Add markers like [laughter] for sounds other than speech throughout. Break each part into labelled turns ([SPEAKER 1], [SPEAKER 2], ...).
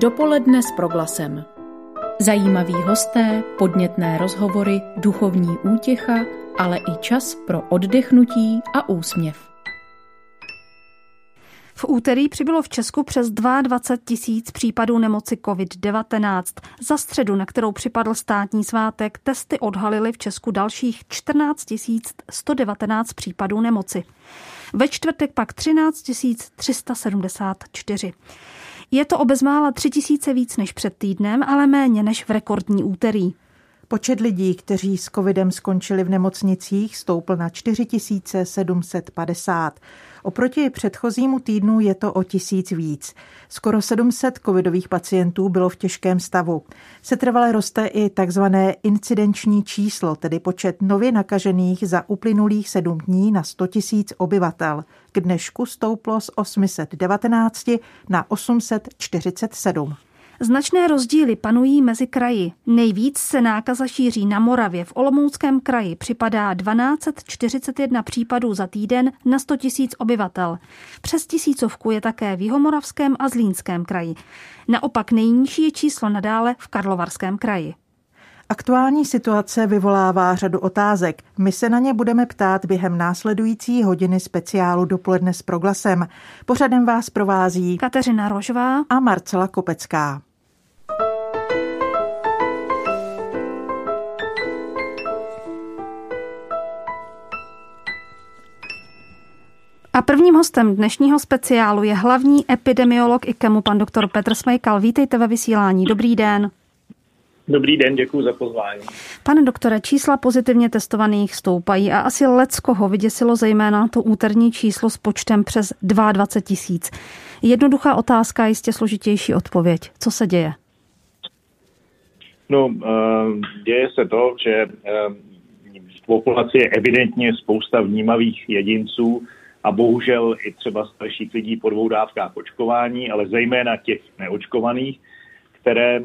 [SPEAKER 1] Dopoledne s proglasem. Zajímaví hosté, podnětné rozhovory, duchovní útěcha, ale i čas pro oddechnutí a úsměv.
[SPEAKER 2] V úterý přibylo v Česku přes 22 tisíc případů nemoci COVID-19. Za středu, na kterou připadl státní svátek, testy odhalily v Česku dalších 14 119 případů nemoci. Ve čtvrtek pak 13 374. Je to o bezmála 3 tisíce víc než před týdnem, ale méně než v rekordní úterý.
[SPEAKER 3] Počet lidí, kteří s covidem skončili v nemocnicích, stoupl na 4750. Oproti předchozímu týdnu je to o tisíc víc. Skoro 700 covidových pacientů bylo v těžkém stavu. Setrvale roste i takzvané incidenční číslo, tedy počet nově nakažených za uplynulých sedm dní na 100 tisíc obyvatel. K dnešku stouplo z 819 na 847.
[SPEAKER 2] Značné rozdíly panují mezi kraji. Nejvíc se nákaza šíří na Moravě. V Olomouckém kraji připadá 1241 případů za týden na 100 tisíc obyvatel. Přes tisícovku je také v Jihomoravském a Zlínském kraji. Naopak nejnižší je číslo nadále v Karlovarském kraji.
[SPEAKER 3] Aktuální situace vyvolává řadu otázek. My se na ně budeme ptát během následující hodiny speciálu dopoledne s proglasem. Pořadem vás provází
[SPEAKER 2] Kateřina Rožová
[SPEAKER 3] a Marcela Kopecká.
[SPEAKER 2] A prvním hostem dnešního speciálu je hlavní epidemiolog IKEMu, pan doktor Petr Smejkal. Vítejte ve vysílání. Dobrý den.
[SPEAKER 4] Dobrý den, děkuji za pozvání.
[SPEAKER 2] Pane doktore, čísla pozitivně testovaných stoupají a asi leckoho vyděsilo zejména to úterní číslo s počtem přes 22 tisíc. Jednoduchá otázka, jistě složitější odpověď. Co se děje?
[SPEAKER 4] No, eh, děje se to, že eh, v populaci je evidentně spousta vnímavých jedinců, a bohužel i třeba starších lidí po dvou dávkách očkování, ale zejména těch neočkovaných, které,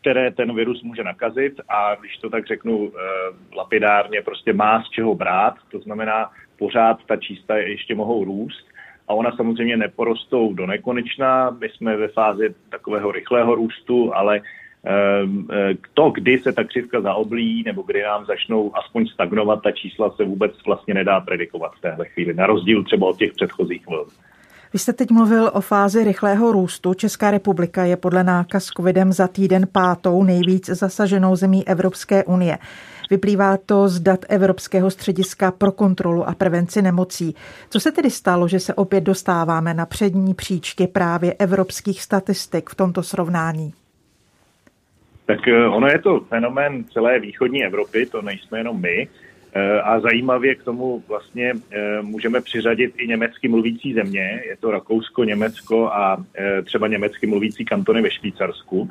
[SPEAKER 4] které ten virus může nakazit. A když to tak řeknu eh, lapidárně, prostě má z čeho brát, to znamená pořád ta čísla ještě mohou růst. A ona samozřejmě neporostou do nekonečna. My jsme ve fázi takového rychlého růstu, ale to, kdy se ta křivka zaoblí, nebo kdy nám začnou aspoň stagnovat ta čísla, se vůbec vlastně nedá predikovat v téhle chvíli, na rozdíl třeba od těch předchozích vln.
[SPEAKER 3] Vy jste teď mluvil o fázi rychlého růstu. Česká republika je podle nákaz covidem za týden pátou nejvíc zasaženou zemí Evropské unie. Vyplývá to z dat Evropského střediska pro kontrolu a prevenci nemocí. Co se tedy stalo, že se opět dostáváme na přední příčky právě evropských statistik v tomto srovnání?
[SPEAKER 4] Tak eh, ono je to fenomén celé východní Evropy, to nejsme jenom my. Eh, a zajímavě k tomu vlastně eh, můžeme přiřadit i německy mluvící země, je to Rakousko, Německo a třeba německy mluvící kantony ve Švýcarsku.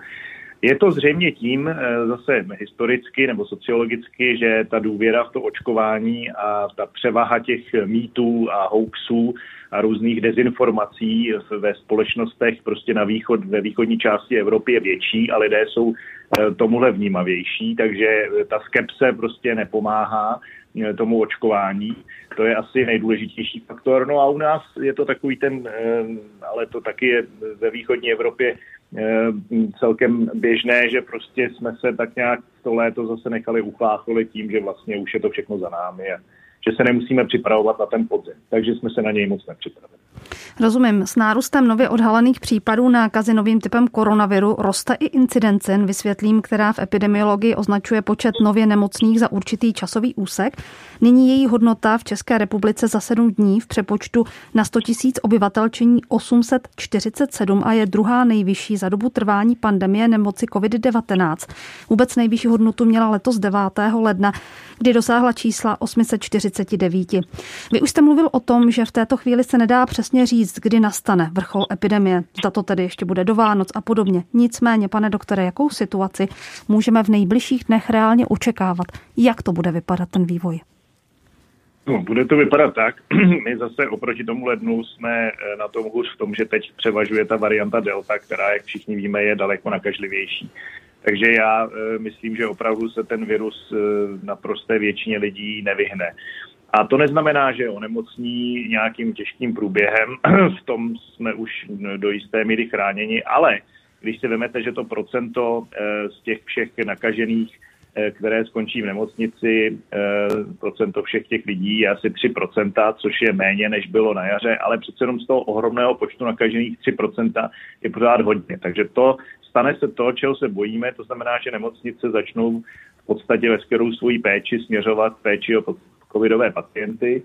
[SPEAKER 4] Je to zřejmě tím zase historicky nebo sociologicky, že ta důvěra v to očkování a ta převaha těch mýtů a hoaxů a různých dezinformací ve společnostech prostě na východ, ve východní části Evropy je větší a lidé jsou Eh, tomuhle vnímavější, takže eh, ta skepse prostě nepomáhá eh, tomu očkování. To je asi nejdůležitější faktor. No a u nás je to takový ten, ale to taky je ve východní Evropě celkem běžné, že prostě jsme se tak nějak to léto zase nechali uchlácholi tím, že vlastně už je to všechno za námi a že se nemusíme připravovat na ten podzim. Takže jsme se na něj moc nepřipravili.
[SPEAKER 2] Rozumím. S nárůstem nově odhalených případů nákazy novým typem koronaviru roste i incidence, vysvětlím, která v epidemiologii označuje počet nově nemocných za určitý časový úsek. Nyní její hodnota v České republice za sedm dní v přepočtu na 100 tisíc obyvatel činí 847 a je druhá nejvyšší za dobu trvání pandemie nemoci COVID-19. Vůbec nejvyšší hodnotu měla letos 9. ledna, kdy dosáhla čísla 849. Vy už jste mluvil o tom, že v této chvíli se nedá přesně říct, kdy nastane vrchol epidemie, zda to tedy ještě bude do Vánoc a podobně. Nicméně, pane doktore, jakou situaci můžeme v nejbližších dnech reálně očekávat? Jak to bude vypadat ten vývoj?
[SPEAKER 4] No, bude to vypadat tak. [clears throat] My zase oproti tomu lednu jsme eh, na tom hůř v tom, že teď převažuje ta varianta Delta, která, jak všichni víme, je daleko nakažlivější. Takže já e, myslím, že opravdu se ten virus e, na prosté většině lidí nevyhne. A to neznamená, že onemocní nějakým těžkým průběhem, [clears throat] v tom jsme už do jisté míry chráněni, ale když si vemete, že to procento z těch všech nakažených Eh, které skončí v nemocnici, eh, procento všech těch lidí je asi 3%, což je méně, než bylo na jaře, ale přece jenom z toho ohromného počtu nakažených 3% je pořád hodně. Takže to stane se to, čeho se bojíme, to znamená, že nemocnice začnou v podstatě veškerou svoji péči směřovat péči o covidové pacienty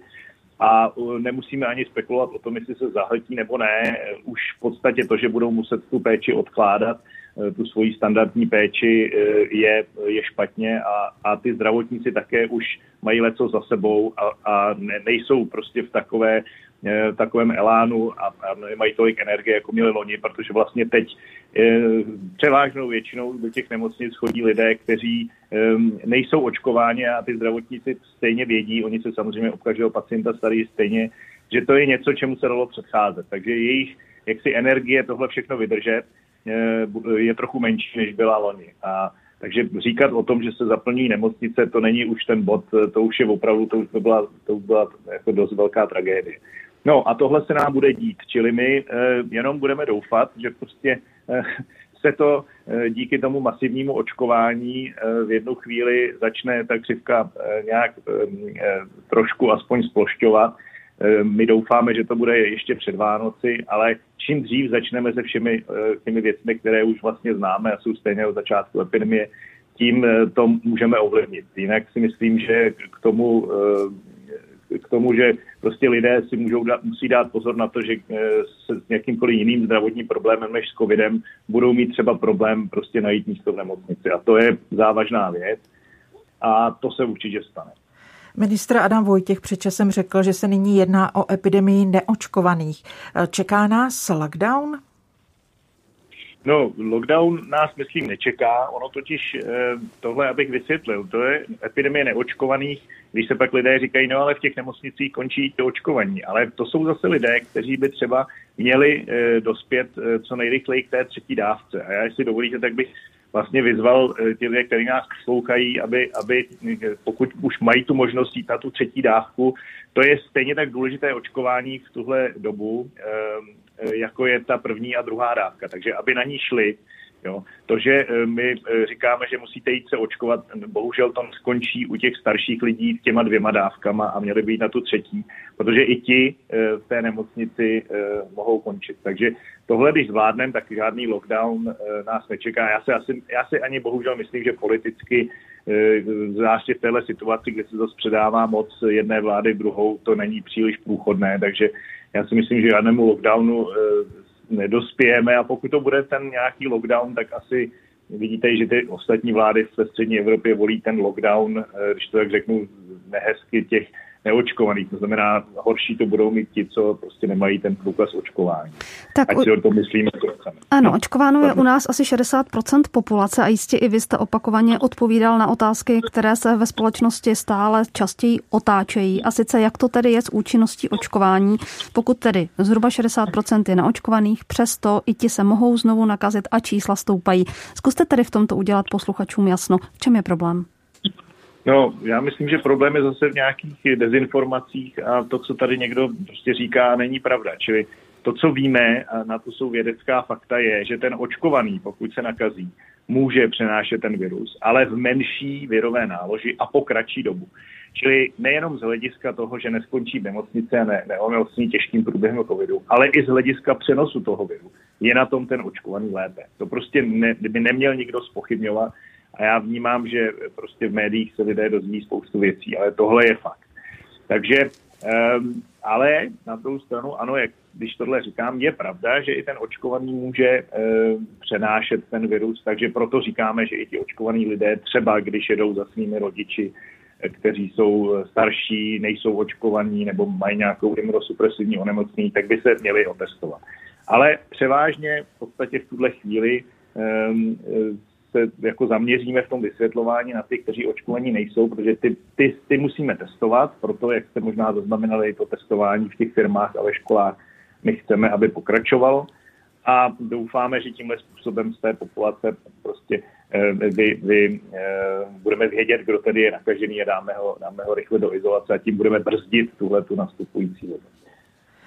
[SPEAKER 4] a nemusíme ani spekulovat o tom, jestli se zahltí nebo ne. Už v podstatě to, že budou muset tu péči odkládat, Eh, tu svoji standardní péči je, je špatně a, a ty zdravotníci také už mají leco za sebou a, a ne, nejsou prostě v takové takovém elánu a, nemají tolik energie, jako měli loni, protože vlastně teď převážnou většinou do těch nemocnic chodí lidé, kteří nejsou očkováni a ty zdravotníci stejně vědí, oni se samozřejmě o každého pacienta starají stejně, že to je něco, čemu se dalo předcházet. Takže jejich jaksi energie tohle všechno vydržet je trochu menší, než byla loni. A takže říkat o tom, že se zaplní nemocnice, to není už ten bod, to už je opravdu, to už by byla, to už byla jako dost velká tragédie. No a tohle se nám bude dít, čili my eh, jenom budeme doufat, že prostě eh, se to eh, díky tomu masivnímu očkování v jednu chvíli začne ta křivka nějak trošku aspoň splošťovat my doufáme, že to bude ještě před Vánoci, ale čím dřív začneme se všemi těmi věcmi, které už vlastně známe a jsou stejně od začátku epidemie, tím to můžeme ovlivnit. Jinak si myslím, že k tomu, k tomu že prostě lidé si můžou dát, musí dát pozor na to, že se s jakýmkoliv jiným zdravotním problémem než s covidem budou mít třeba problém prostě najít místo v nemocnici. A to je závažná věc a to se určitě stane.
[SPEAKER 3] Ministr Adam Vojtěch před časem řekl, že se nyní jedná o epidemii neočkovaných. Čeká nás lockdown?
[SPEAKER 4] No, lockdown nás, myslím, nečeká. Ono totiž, eh, tohle abych vysvětlil, to je epidemie neočkovaných, když se pak lidé říkají, no ale v těch nemocnicích končí to očkovaní. Ale to jsou zase lidé, kteří by třeba měli eh, dospět eh, co nejrychleji k té třetí dávce. A já, jestli dovolíte, tak bych vlastně vyzval ti lidé, kteří nás poslouchají, aby, aby pokud už mají tu možnost jít na tu třetí dávku, to je stejně tak důležité očkování v tuhle dobu, eh, jako je ta první a druhá dávka. Takže aby na ní šli, Jo. To, že eh, my eh, říkáme, že musíte jít se očkovat, bohužel to skončí u těch starších lidí těma dvěma dávkama a měli být na tu třetí, protože i ti eh, v té nemocnici mohou končit. Takže tohle, když zvládneme, tak žádný lockdown nás nečeká. Já si, asi, já si ani bohužel myslím, že politicky zvláště v téhle situaci, kdy se to předává moc jedné vlády druhou, to není příliš průchodné, takže já si myslím, že žádnému lockdownu nedospějeme. A pokud to bude ten nějaký lockdown, tak asi vidíte, že ty ostatní vlády ve střední Evropě volí ten lockdown, eh, když to tak řeknu nehezky, těch neočkovaných. To znamená, horší to budou mít ti, co prostě nemají ten průkaz očkování. Tak Ať u... si o to myslíme, co chceme.
[SPEAKER 2] Ano, očkováno je u nás asi 60% populace a jistě i vy jste opakovaně odpovídal na otázky, které se ve společnosti stále častěji otáčejí. A sice jak to tedy je s účinností očkování, pokud tedy zhruba 60% je naočkovaných, přesto i ti se mohou znovu nakazit a čísla stoupají. Zkuste tedy v tomto udělat posluchačům jasno, v čem je problém.
[SPEAKER 4] No, já myslím, že problém je zase v nějakých dezinformacích a to, co tady někdo prostě říká, není pravda. Čili to, co víme, a na to jsou vědecká fakta, je, že ten očkovaný, pokud se nakazí, může přenášet ten virus, ale v menší virové náloži a po kratší dobu. Čili nejenom z hlediska toho, že neskončí v nemocnice a ne, neonemocní těžkým průběhem covidu, ale i z hlediska přenosu toho viru. Je na tom ten očkovaný lépe. To prostě ne, by neměl nikdo spochybňovat, a já vnímám, že prostě v médiích se lidé dozví spoustu věcí, ale tohle je fakt. Takže, um, ale na druhou stranu, ano, jak, když tohle říkám, je pravda, že i ten očkovaný může um, přenášet ten virus, takže proto říkáme, že i ti očkovaní lidé, třeba když jedou za svými rodiči, kteří jsou starší, nejsou očkovaní nebo mají nějakou imunosupresivní onemocnění, tak by se měli otestovat. Ale převážně v podstatě v tuhle chvíli um, se jako zaměříme v tom vysvětlování na ty, kteří očkovaní nejsou, protože ty, ty, ty musíme testovat, proto, jak jste možná zaznamenali, to testování v těch firmách a ve školách, my chceme, aby pokračovalo a doufáme, že tímhle způsobem z té populace prostě eh, vy, vy, eh, budeme vědět, kdo tedy je nakažený a dáme ho, dáme ho rychle do izolace a tím budeme brzdit tuhle tu nastupující dobu.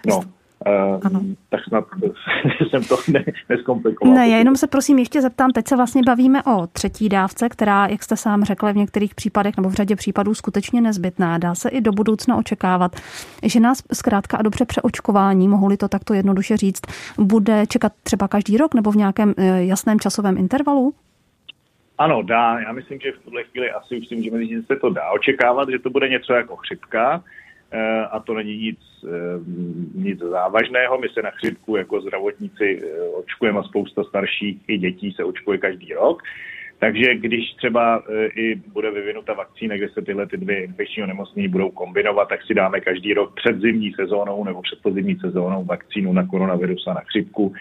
[SPEAKER 4] No, ano. tak snad [laughs] jsem to ne, neskomplikoval.
[SPEAKER 2] Ne, já jenom se prosím ještě zeptám, teď se vlastně bavíme o třetí dávce, která, jak jste sám řekl, v některých případech nebo v řadě případů skutečně nezbytná. Dá se i do budoucna očekávat, že nás zkrátka a dobře přeočkování, mohli to takto jednoduše říct, bude čekat třeba každý rok nebo v nějakém eh, jasném časovém intervalu?
[SPEAKER 4] Ano, dá. Já myslím, že v tuhle chvíli asi už si můžeme říct, že se to dá očekávat, že to bude něco jako chřipka a to není nic, eh, nic závažného. My se na chřipku jako zdravotníci očkujeme a spousta starších i dětí se očkuje každý rok. Takže když třeba i bude vyvinuta vakcína, kde se tyhle ty dvě infekční onemocnění budou kombinovat, tak si dáme každý rok před zimní sezónou nebo před pozimní sezónou vakcínu na koronavirus a na chřipku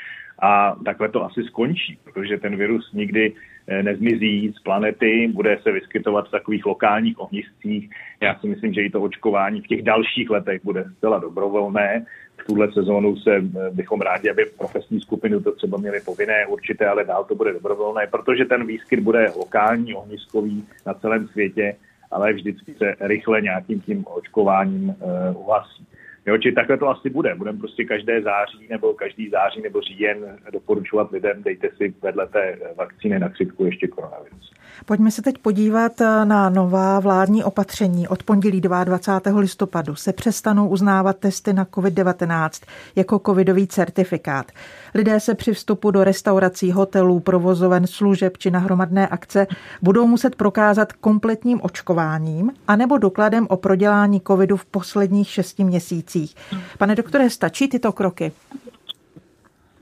[SPEAKER 4] a takhle to asi skončí, protože ten virus nikdy eh, nezmizí z planety, bude se vyskytovat v takových lokálních ohniscích. Já si myslím, že i to očkování v těch dalších letech bude zcela dobrovolné. V tuhle sezónu se eh, bychom rádi, aby profesní skupiny to třeba měly povinné určité, ale dál to bude dobrovolné, protože ten výskyt bude lokální, ohniskový na celém světě, ale vždycky se rychle nějakým tím očkováním uh, uhasí. Jo, či takhle to asi bude. Budeme prostě každé září nebo každý září nebo říjen doporučovat lidem, dejte si vedle té vakcíny na chřipku ještě koronavirus.
[SPEAKER 3] Pojďme se teď podívat eh, na nová vládní opatření. Od pondělí 22. listopadu se přestanou uznávat testy na COVID-19 jako covidový certifikát. Lidé se při vstupu do restaurací, hotelů, provozoven, služeb či na hromadné akce budou muset prokázat kompletním očkováním anebo dokladem o prodělání covidu v posledních šesti měsících. Pane doktore, stačí tyto kroky?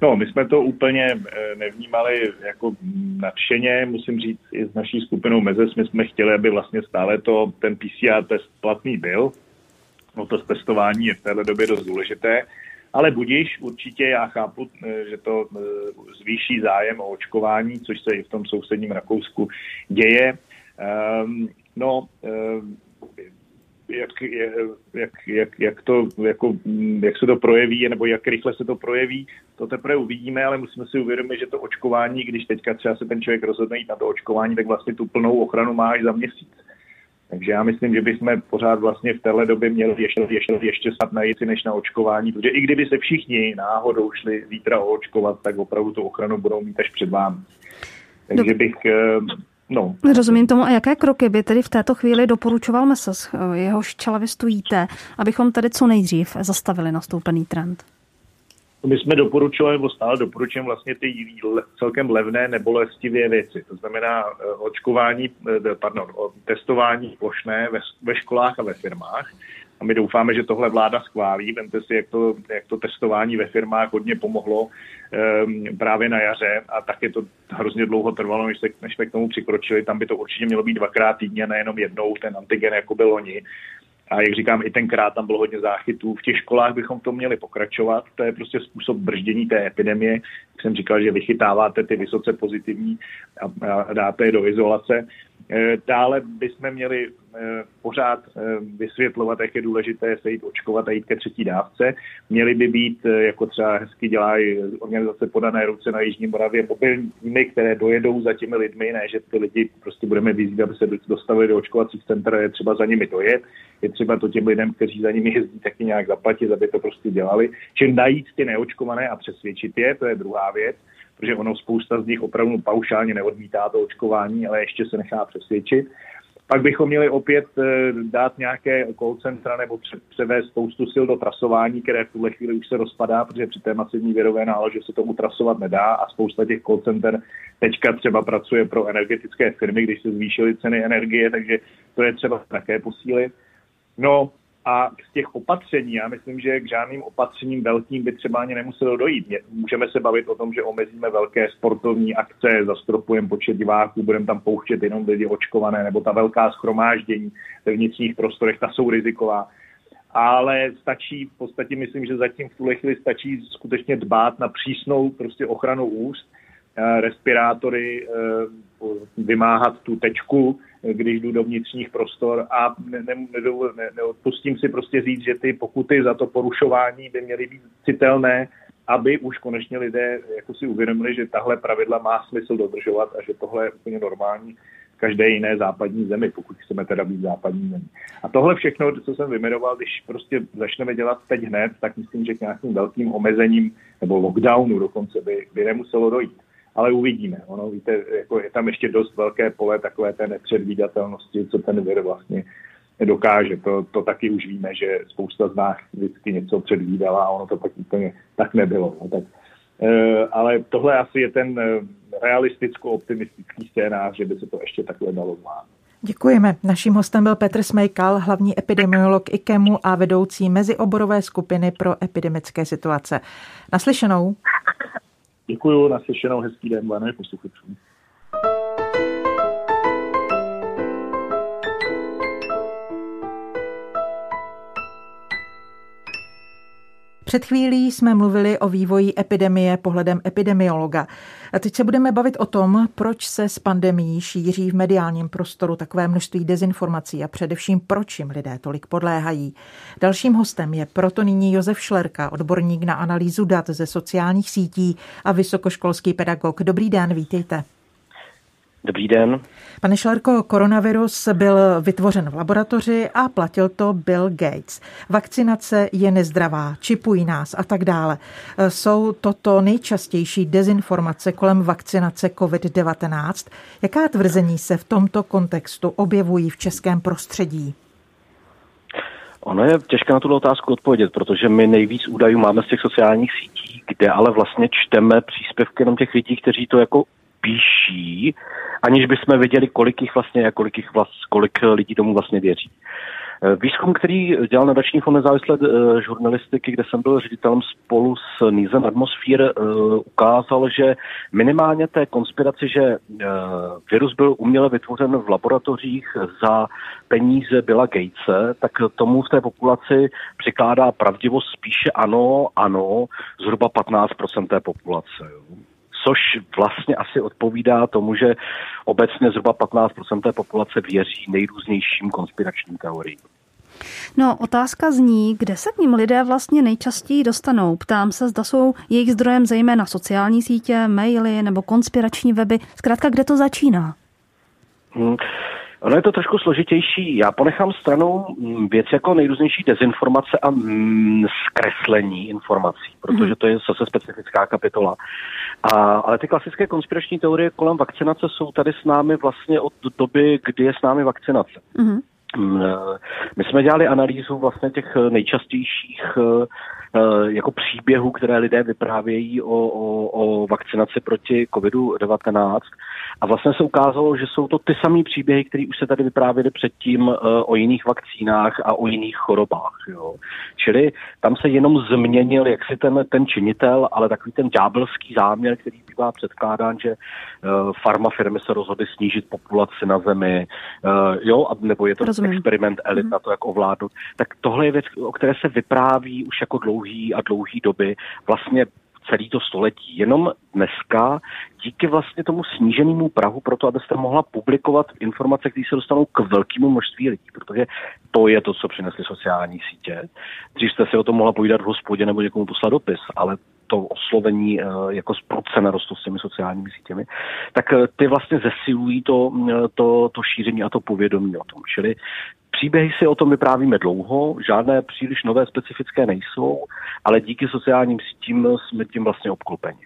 [SPEAKER 4] No, my jsme to úplně eh, nevnímali jako nadšeně, musím říct, i s naší skupinou Mezes, my jsme chtěli, aby vlastně stále to, ten PCR test platný byl. No to testování je v této době dost důležité, ale budíš, určitě já chápu, eh, že to eh, zvýší zájem o očkování, což se i v tom sousedním Rakousku děje. Um, no, um, jak, jak, jak, jak, to, jako, jak se to projeví, nebo jak rychle se to projeví, to teprve uvidíme, ale musíme si uvědomit, že to očkování, když teďka třeba se ten člověk rozhodne jít na to očkování, tak vlastně tu plnou ochranu má až za měsíc. Takže já myslím, že bychom pořád vlastně v téhle době měli ještě, ještě, ještě snad najít si než na očkování, protože i kdyby se všichni náhodou šli zítra očkovat, tak opravdu tu ochranu budou mít až před vámi. Takže bych eh, No.
[SPEAKER 2] Rozumím tomu. A jaké kroky by tedy v této chvíli doporučoval MESOS, jehož čele vy stojíte, abychom tedy co nejdřív zastavili nastoupený trend?
[SPEAKER 4] My jsme doporučovali, nebo stále doporučujeme vlastně ty celkem levné nebolestivě věci. To znamená eh, očkování, eh, pardon, testování plošné ve, ve školách a ve firmách a my doufáme, že tohle vláda schválí. Vemte si, jak to, jak to testování ve firmách hodně pomohlo um, právě na jaře a taky to hrozně dlouho trvalo, než, se, než jsme k tomu přikročili. Tam by to určitě mělo být dvakrát týdně, nejenom jednou, ten antigen, jako byl loni. A jak říkám, i tenkrát tam bylo hodně záchytů. V těch školách bychom to měli pokračovat. To je prostě způsob brždění té epidemie. Jak jsem říkal, že vychytáváte ty vysoce pozitivní a, a dáte je do izolace. E, dále bychom měli pořád e, vysvětlovat, jak je důležité se jít očkovat a jít ke třetí dávce. Měly by být, jako třeba hezky dělají organizace podané ruce na Jižní Moravě, mobilní týmy, které dojedou za těmi lidmi, ne, že ty lidi prostě budeme vyzývat, aby se dostavili do očkovacích center, je třeba za nimi dojet, je třeba to těm lidem, kteří za nimi jezdí, taky nějak zaplatit, aby to prostě dělali. Čili najít ty neočkované a přesvědčit je, to je druhá věc protože ono spousta z nich opravdu paušálně neodmítá to očkování, ale ještě se nechá přesvědčit. Pak bychom měli opět eh, dát nějaké call centra nebo převést spoustu sil do trasování, které v tuhle chvíli už se rozpadá, protože při té masivní věrové nálože se tomu trasovat nedá a spousta těch call center teďka třeba pracuje pro energetické firmy, když se zvýšily ceny energie, takže to je třeba také posílit. No, a z těch opatření, já myslím, že k žádným opatřením velkým by třeba ani nemuselo dojít. Můžeme se bavit o tom, že omezíme velké sportovní akce, zastropujeme počet diváků, budeme tam pouštět jenom lidi očkované, nebo ta velká schromáždění ve vnitřních prostorech, ta jsou riziková. Ale stačí, v podstatě myslím, že zatím v tuhle chvíli stačí skutečně dbát na přísnou prostě ochranu úst, respirátory, eh, vymáhat tu tečku, když jdu do vnitřních prostor a ne, ne, ne, neodpustím si prostě říct, že ty pokuty za to porušování by měly být citelné, aby už konečně lidé jako si uvědomili, že tahle pravidla má smysl dodržovat a že tohle je úplně normální v každé jiné západní zemi, pokud chceme teda být západní zemi. A tohle všechno, co jsem vyjmenoval, když prostě začneme dělat teď hned, tak myslím, že k nějakým velkým omezením nebo lockdownu dokonce by, by nemuselo dojít. Ale uvidíme. Ono, víte, jako je tam ještě dost velké pole takové té nepředvídatelnosti, co ten vir vlastně dokáže. To, to taky už víme, že spousta z nás vždycky něco předvídala a ono to pak úplně tak nebylo. No, tak, e, ale tohle asi je ten e, realisticko-optimistický scénář, že by se to ještě takhle dalo zvládnout.
[SPEAKER 3] Děkujeme. Naším hostem byl Petr Smejkal, hlavní epidemiolog IKEMu a vedoucí mezioborové skupiny pro epidemické situace. Naslyšenou.
[SPEAKER 4] Děkuji, naslyšenou, hezký den, vánoce posluchačům.
[SPEAKER 3] Před chvílí jsme mluvili o vývoji epidemie pohledem epidemiologa. A teď se budeme bavit o tom, proč se s pandemí šíří v mediálním prostoru takové množství dezinformací a především proč jim lidé tolik podléhají. Dalším hostem je proto nyní Josef Šlerka, odborník na analýzu dat ze sociálních sítí a vysokoškolský pedagog. Dobrý den, vítejte.
[SPEAKER 5] Dobrý den.
[SPEAKER 3] Pane Šlerko, koronavirus byl vytvořen v laboratoři a platil to Bill Gates. Vakcinace je nezdravá, čipují nás a tak dále. Jsou toto nejčastější dezinformace kolem vakcinace COVID-19. Jaká tvrzení se v tomto kontextu objevují v českém prostředí?
[SPEAKER 5] Ono je těžké na tuto otázku odpovědět, protože my nejvíc údajů máme z těch sociálních sítí, kde ale vlastně čteme příspěvky jenom těch lidí, kteří to jako píší, aniž bychom věděli, kolik jich vlastně kolik, jich vlast, kolik lidí tomu vlastně věří. Eh, výzkum, který dělal nadační fond nezávislé eh, žurnalistiky, kde jsem byl ředitelem spolu s Nízem Atmosfér, eh, ukázal, že minimálně té konspiraci, že virus byl uměle vytvořen v laboratořích za peníze Billa Gatese, tak tomu v té populaci přikládá pravdivost spíše ano, ano, zhruba 15% té populace. Jo což vlastně asi odpovídá tomu, že obecně zhruba 15% té populace věří nejrůznějším konspiračním teoriím.
[SPEAKER 2] No, otázka zní, kde se k ním lidé vlastně nejčastěji dostanou. Ptám se, zda jsou jejich zdrojem zejména sociální sítě, maily nebo konspirační weby. Zkrátka, kde to začíná?
[SPEAKER 5] Hmm. Ono je to trošku složitější. Já ponechám stranou mm, věc jako nejrůznější dezinformace a mm, zkreslení informací, protože mhm. to je zase specifická kapitola. A, ale ty klasické konspirační teorie kolem vakcinace jsou tady s námi vlastně od doby, kdy je s námi vakcinace. Mm-hmm. My jsme dělali analýzu vlastně těch nejčastějších eh, eh, jako příběhů, které lidé vyprávějí o, o, o vakcinaci proti COVID-19 a vlastně se ukázalo, že jsou to ty samé příběhy, které už se tady vyprávěly předtím uh, o jiných vakcínách a o jiných chorobách. Jo. Čili tam se jenom změnil jaksi ten, ten činitel, ale takový ten ďábelský záměr, který bývá předkládán, že uh, farmafirmy se rozhodly snížit populaci na zemi, uh, jo, nebo je to Rozumím. experiment elit mm. na to, jak ovládnout. Tak tohle je věc, o které se vypráví už jako dlouhý a dlouhý doby. Vlastně celý to století. Jenom dneska díky vlastně tomu sníženému Prahu pro to, abyste mohla publikovat informace, které se dostanou k velkému množství lidí, protože to je to, co přinesly sociální sítě. Dřív jste si o tom mohla povídat v hospodě nebo někomu poslat dopis, ale to oslovení eh, jako z procena rostl s těmi sociálními sítěmi, tak eh, ty vlastně zesilují to, eh, to, to šíření a to povědomí o tom. Čili Příběhy si o tom vyprávíme dlouho, žádné příliš nové specifické nejsou, ale díky sociálním sítím jsme tím vlastně obklopeni.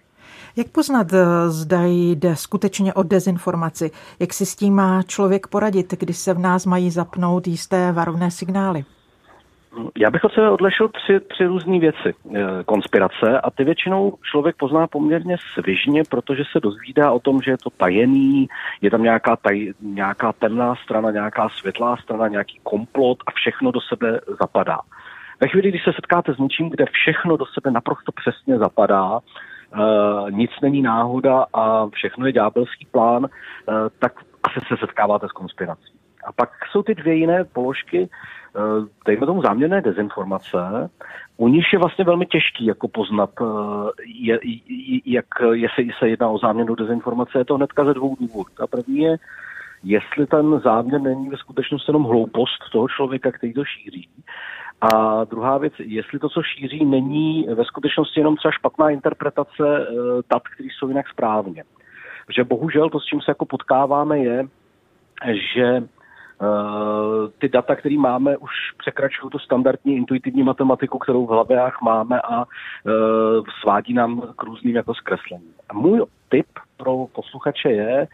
[SPEAKER 3] Jak poznat, zda jde skutečně o dezinformaci? Jak si s tím má člověk poradit, když se v nás mají zapnout jisté varovné signály?
[SPEAKER 5] Já bych od sebe odlešil tři, tři různé věci. Eh, konspirace a ty většinou člověk pozná poměrně svižně, protože se dozvídá o tom, že je to tajený, je tam nějaká, taj, nějaká temná strana, nějaká světlá strana, nějaký komplot a všechno do sebe zapadá. Ve chvíli, když se setkáte s něčím, kde všechno do sebe naprosto přesně zapadá, uh, nic není náhoda a všechno je ďábelský plán, uh, tak asi se setkáváte s konspirací. A pak jsou ty dvě jiné položky, dejme tomu záměrné dezinformace, u nich je vlastně velmi těžký jako poznat, eh, je, jak, jestli se jedná o záměrnou dezinformace, je to hnedka ze dvou důvodů. Ta první je, jestli ten záměr není ve skutečnosti jenom hloupost toho člověka, který to šíří. A druhá věc, jestli to, co šíří, není ve skutečnosti jenom třeba špatná interpretace dat, které jsou jinak správně. Protože bohužel to, s čím se jako potkáváme, je, že ty data, které máme, už překračují tu standardní intuitivní matematiku, kterou v hlavách máme a svádí nám k různým jako zkreslením. A můj tip pro posluchače je,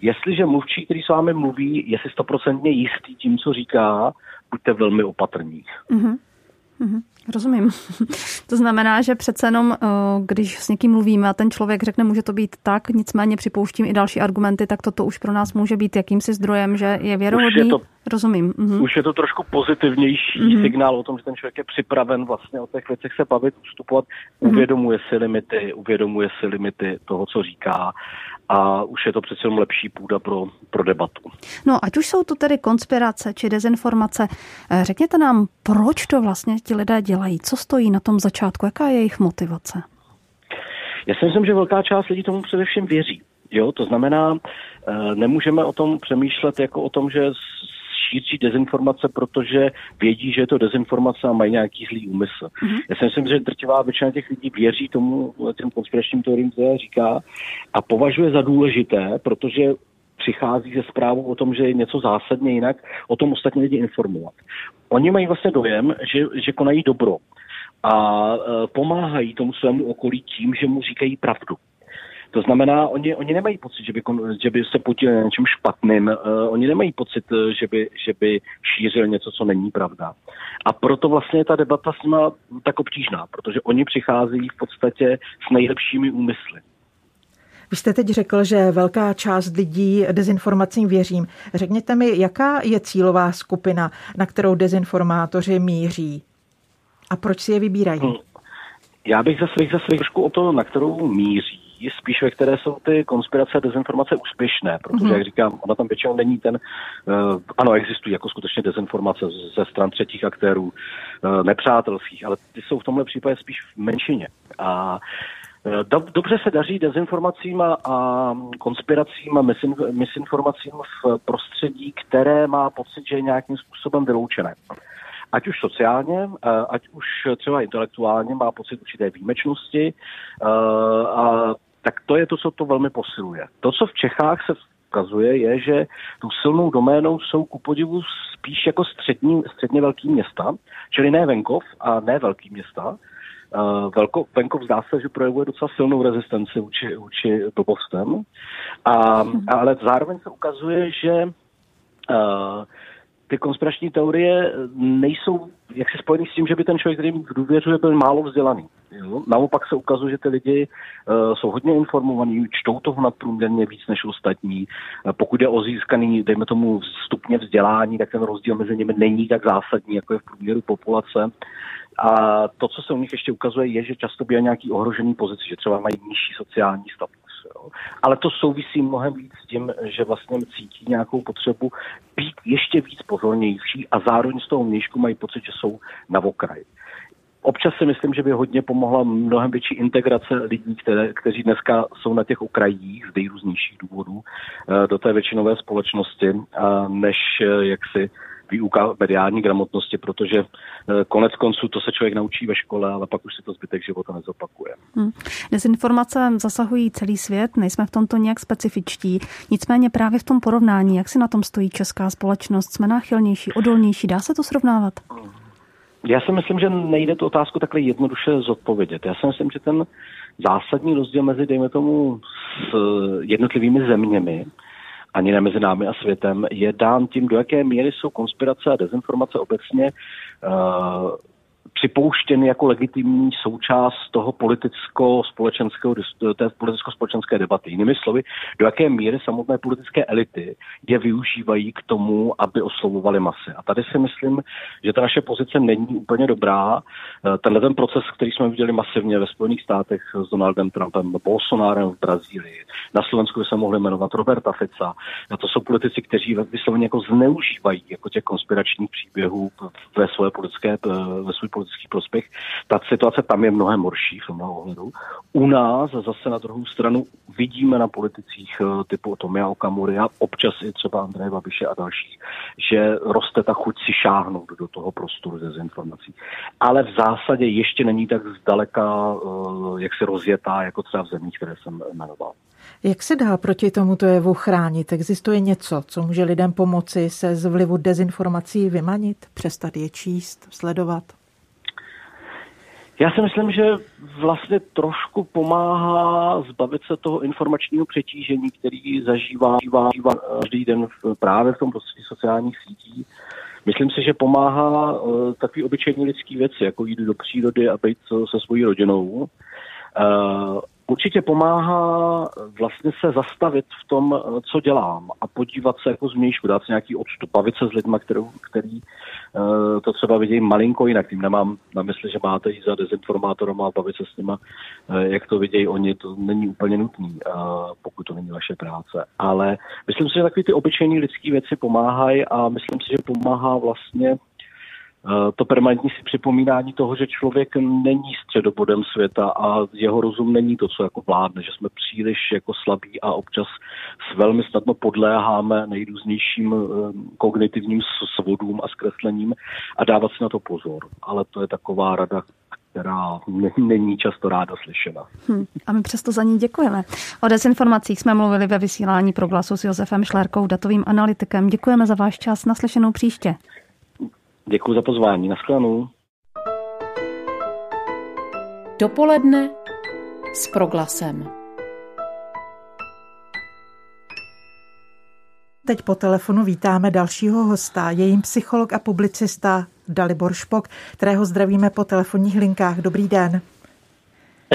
[SPEAKER 5] jestliže mluvčí, který s vámi mluví, je si stoprocentně jistý tím, co říká, buďte velmi opatrní. Mm-hmm.
[SPEAKER 2] Mm-hmm. Rozumím. to znamená, že přece jenom, eh, když s někým mluvíme a ten člověk řekne, může to být tak, nicméně připouštím i další argumenty, tak toto už pro nás může být jakýmsi zdrojem, že je věrohodný. Je to, Rozumím.
[SPEAKER 5] Mm-hmm. Už je to trošku pozitivnější mm-hmm. signál o tom, že ten člověk je připraven vlastně o těch věcech se bavit, ustupovat, mm-hmm. uvědomuje si limity, uvědomuje si limity toho, co říká a už je to přece jenom lepší půda pro, pro debatu.
[SPEAKER 2] No, ať už jsou to tedy konspirace či dezinformace, eh, řekněte nám, proč to vlastně ti lidé dělají? Co stojí na tom začátku? Jaká je jejich motivace?
[SPEAKER 5] Já si myslím, že velká část lidí tomu především věří. Jo, to znamená, eh, nemůžeme o tom přemýšlet jako o tom, že šíří dezinformace, protože vědí, že je to dezinformace a mají nějaký zlý úmysl. Mm-hmm. Já si myslím, že drtivá většina těch lidí věří tomu, těm konspiračním teoriím, které říká, a považuje za důležité, protože přichází ze zprávou o tom, že je něco zásadně jinak, o tom ostatní lidi informovat. Oni mají vlastně dojem, že, že konají dobro a e, pomáhají tomu svému okolí tím, že mu říkají pravdu. To znamená, oni, oni nemají pocit, že by, že by se podíleli na něčem špatným, uh, oni nemají pocit, eh, že by, že by šířil něco, co není pravda. A proto vlastně ta debata s nima tak obtížná, protože oni přichází v podstatě s nejlepšími úmysly.
[SPEAKER 3] Vy jste teď řekl, že velká část lidí dezinformacím věřím. Řekněte mi, jaká je cílová skupina, na kterou dezinformátoři míří? A proč si je vybírají? Hmm.
[SPEAKER 5] Já bych zase, zase trošku o to, na kterou míří spíš ve které jsou ty konspirace a dezinformace úspěšné, protože, mm-hmm. jak říkám, ona tam většinou není ten, uh, ano, existují jako skutečně dezinformace ze stran třetích aktérů, uh, nepřátelských, ale ty jsou v tomhle případě spíš v menšině. A eh, Dobře se daří dezinformacím a, a konspiracím a misinformacím v prostředí, které má pocit, že je nějakým způsobem vyloučené ať už sociálně, ať už třeba intelektuálně má pocit určité výjimečnosti a tak to je to, co to velmi posiluje. To, co v Čechách se ukazuje, je, že tu silnou doménou jsou ku podivu spíš jako střední, středně velký města, čili ne venkov a ne velký města. Uh, velko, venkov zdá se, že projevuje docela silnou rezistenci vůči, vůči blbostem, a, ale zároveň se ukazuje, že uh, ty konspirační teorie nejsou jak se spojený s tím, že by ten člověk, kterým důvěřuje, byl málo vzdělaný. Jo? Naopak se ukazuje, že ty lidi uh, jsou hodně informovaní, čtou toho nadprůměrně víc než ostatní. Uh, pokud je o získaný, dejme tomu, stupně vzdělání, tak ten rozdíl mezi nimi není tak zásadní, jako je v průměru populace. A to, co se u nich ještě ukazuje, je, že často bývají nějaký ohrožený pozici, že třeba mají nižší sociální status. Jo. Ale to souvisí mnohem víc s tím, že vlastně cítí nějakou potřebu být ještě víc pozornější a zároveň z toho měšku mají pocit, že jsou na okraji. Občas si myslím, že by hodně pomohla mnohem větší integrace lidí, které, kteří dneska jsou na těch okrajích z nejrůznějších důvodů eh, do té většinové společnosti, než eh, jak si výuka mediální gramotnosti, protože eh, konec konců to se člověk naučí ve škole, ale pak už si to zbytek života nezopakuje. Hmm.
[SPEAKER 2] Dezinformace zasahují celý svět, nejsme v tomto nějak specifičtí. Nicméně právě v tom porovnání, jak si na tom stojí česká společnost, jsme náchylnější, odolnější, dá se to srovnávat?
[SPEAKER 5] Já si myslím, že nejde tu otázku takhle jednoduše zodpovědět. Já si myslím, že ten zásadní rozdíl mezi, dejme tomu, s jednotlivými zeměmi ani ne mezi námi a světem, je dán tím, do jaké míry jsou konspirace a dezinformace obecně uh, připouštěny jako legitimní součást toho politicko-společenského, té politicko-společenské debaty. Jinými slovy, do jaké míry samotné politické elity je využívají k tomu, aby oslovovali masy. A tady si myslím, že ta naše pozice není úplně dobrá. Eh, tenhle ten proces, který jsme viděli masivně ve Spojených státech s Donaldem Trumpem, Bolsonárem v Brazílii, na Slovensku se mohli jmenovat Roberta Fica. To jsou politici, kteří vysloveně jako zneužívají jako těch konspiračních příběhů ve své politické, ve své demokratický prospěch. Ta situace tam je mnohem horší v tomhle ohledu. U nás zase na druhou stranu vidíme na politicích eh, typu Tomia Okamury a občas i třeba Andreje Babiše a dalších, že roste ta chuť si šáhnout do toho prostoru dezinformací. Ale v zásadě ještě není tak zdaleka, eh, jak se rozjetá, jako třeba v zemích, které jsem jmenoval.
[SPEAKER 3] Jak se dá proti tomuto jevu chránit? Existuje něco, co může lidem pomoci se z vlivu dezinformací vymanit, přestat je číst, sledovat?
[SPEAKER 5] Já si myslím, že vlastně trošku pomáhá zbavit se toho informačního přetížení, který zažívá, zažívá každý den v, právě v tom prostředí sociálních sítí. Myslím si, že pomáhá uh, takový obyčejný lidský věci, jako jít do přírody a být se svojí rodinou. Uh, určitě pomáhá vlastně se zastavit v tom, co dělám a podívat se jako změjšku, dát si nějaký odstup, bavit se s lidmi, kterou, který uh, to třeba vidějí malinko jinak. Tím nemám na mysli, že máte jít za dezinformátorem a bavit se s nimi, jak to vidějí oni, to není úplně nutný, uh, pokud to není vaše práce. Ale myslím si, že takové ty obyčejné lidské věci pomáhají a myslím si, že pomáhá vlastně Eh, to permanentní si připomínání toho, že člověk není středobodem světa a jeho rozum není to, co jako vládne, že jsme příliš jako slabí a občas velmi snadno podléháme nejrůznějším eh, kognitivním svodům a zkreslením a dávat si na to pozor. Ale to je taková rada, která není často ráda slyšena.
[SPEAKER 2] Hmm, a my přesto za ní děkujeme. O dezinformacích jsme mluvili ve vysílání pro glasu s Josefem Šlérkou, datovým analytikem. Děkujeme za váš čas. Naslyšenou příště.
[SPEAKER 5] Děkuji za pozvání. Naschledanou.
[SPEAKER 1] Dopoledne s proglasem.
[SPEAKER 3] Teď po telefonu vítáme dalšího hosta, je jim psycholog a publicista Dalibor Špok, kterého zdravíme po telefonních linkách. Dobrý den.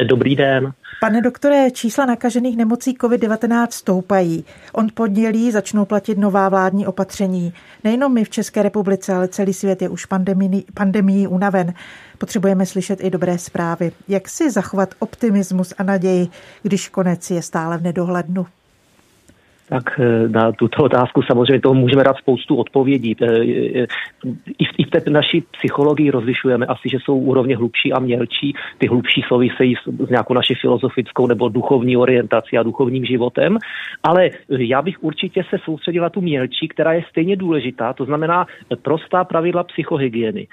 [SPEAKER 4] Dobrý den.
[SPEAKER 3] Pane doktore, čísla nakažených nemocí COVID-19 stoupají. On podnělí začnou platit nová vládní opatření. Nejenom my v České republice, ale celý svět je už pandemii, pandemii unaven. Potřebujeme slyšet i dobré zprávy. Jak si zachovat optimismus a naději, když konec je stále v nedohlednu?
[SPEAKER 4] Tak eh, na tuto otázku samozřejmě toho můžeme dát spoustu odpovědí. Eh, eh, I v té naší psychologii rozlišujeme asi, že jsou úrovně hlubší a mělčí. Ty hlubší souvisejí s nějakou naší filozofickou nebo duchovní orientací a duchovním životem. Ale já bych určitě se soustředila tu mělčí, která je stejně důležitá, to znamená prostá pravidla psychohygieny.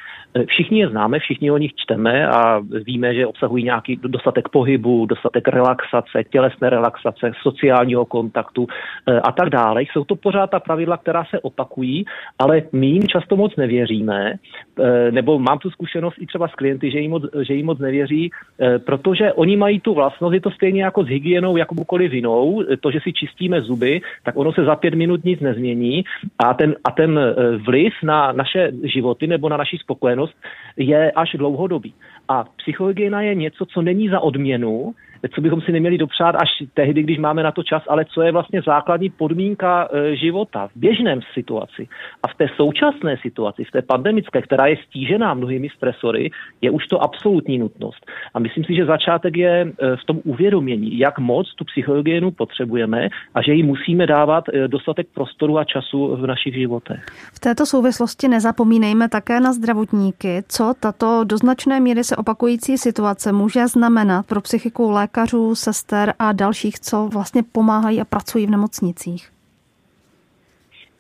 [SPEAKER 4] Všichni je známe, všichni o nich čteme a víme, že obsahují nějaký dostatek pohybu, dostatek relaxace, tělesné relaxace, sociálního kontaktu, a tak dále. Jsou to pořád ta pravidla, která se opakují, ale my jim často moc nevěříme, eh, nebo mám tu zkušenost i třeba s klienty, že jim moc, že jim moc nevěří, eh, protože oni mají tu vlastnost, je to stejně jako s hygienou jakoukoliv jinou, to, že si čistíme zuby, tak ono se za pět minut nic nezmění a ten, a ten vliv na naše životy nebo na naši spokojenost je až dlouhodobý. A psychohygiena je něco, co není za odměnu, co bychom si neměli dopřát až tehdy, když máme na to čas, ale co je vlastně základní podmínka e, života v běžném situaci. A v té současné situaci, v té pandemické, která je stížená mnohými stresory, je už to absolutní nutnost. A myslím si, že začátek je e, v tom uvědomění, jak moc tu psychohygienu potřebujeme a že ji musíme dávat e, dostatek prostoru a času v našich životech.
[SPEAKER 2] V této souvislosti nezapomínejme také na zdravotníky, co tato do značné míry se opakující situace může znamenat pro psychiku lékařů lékařů, sester a dalších, co vlastně pomáhají a pracují v nemocnicích?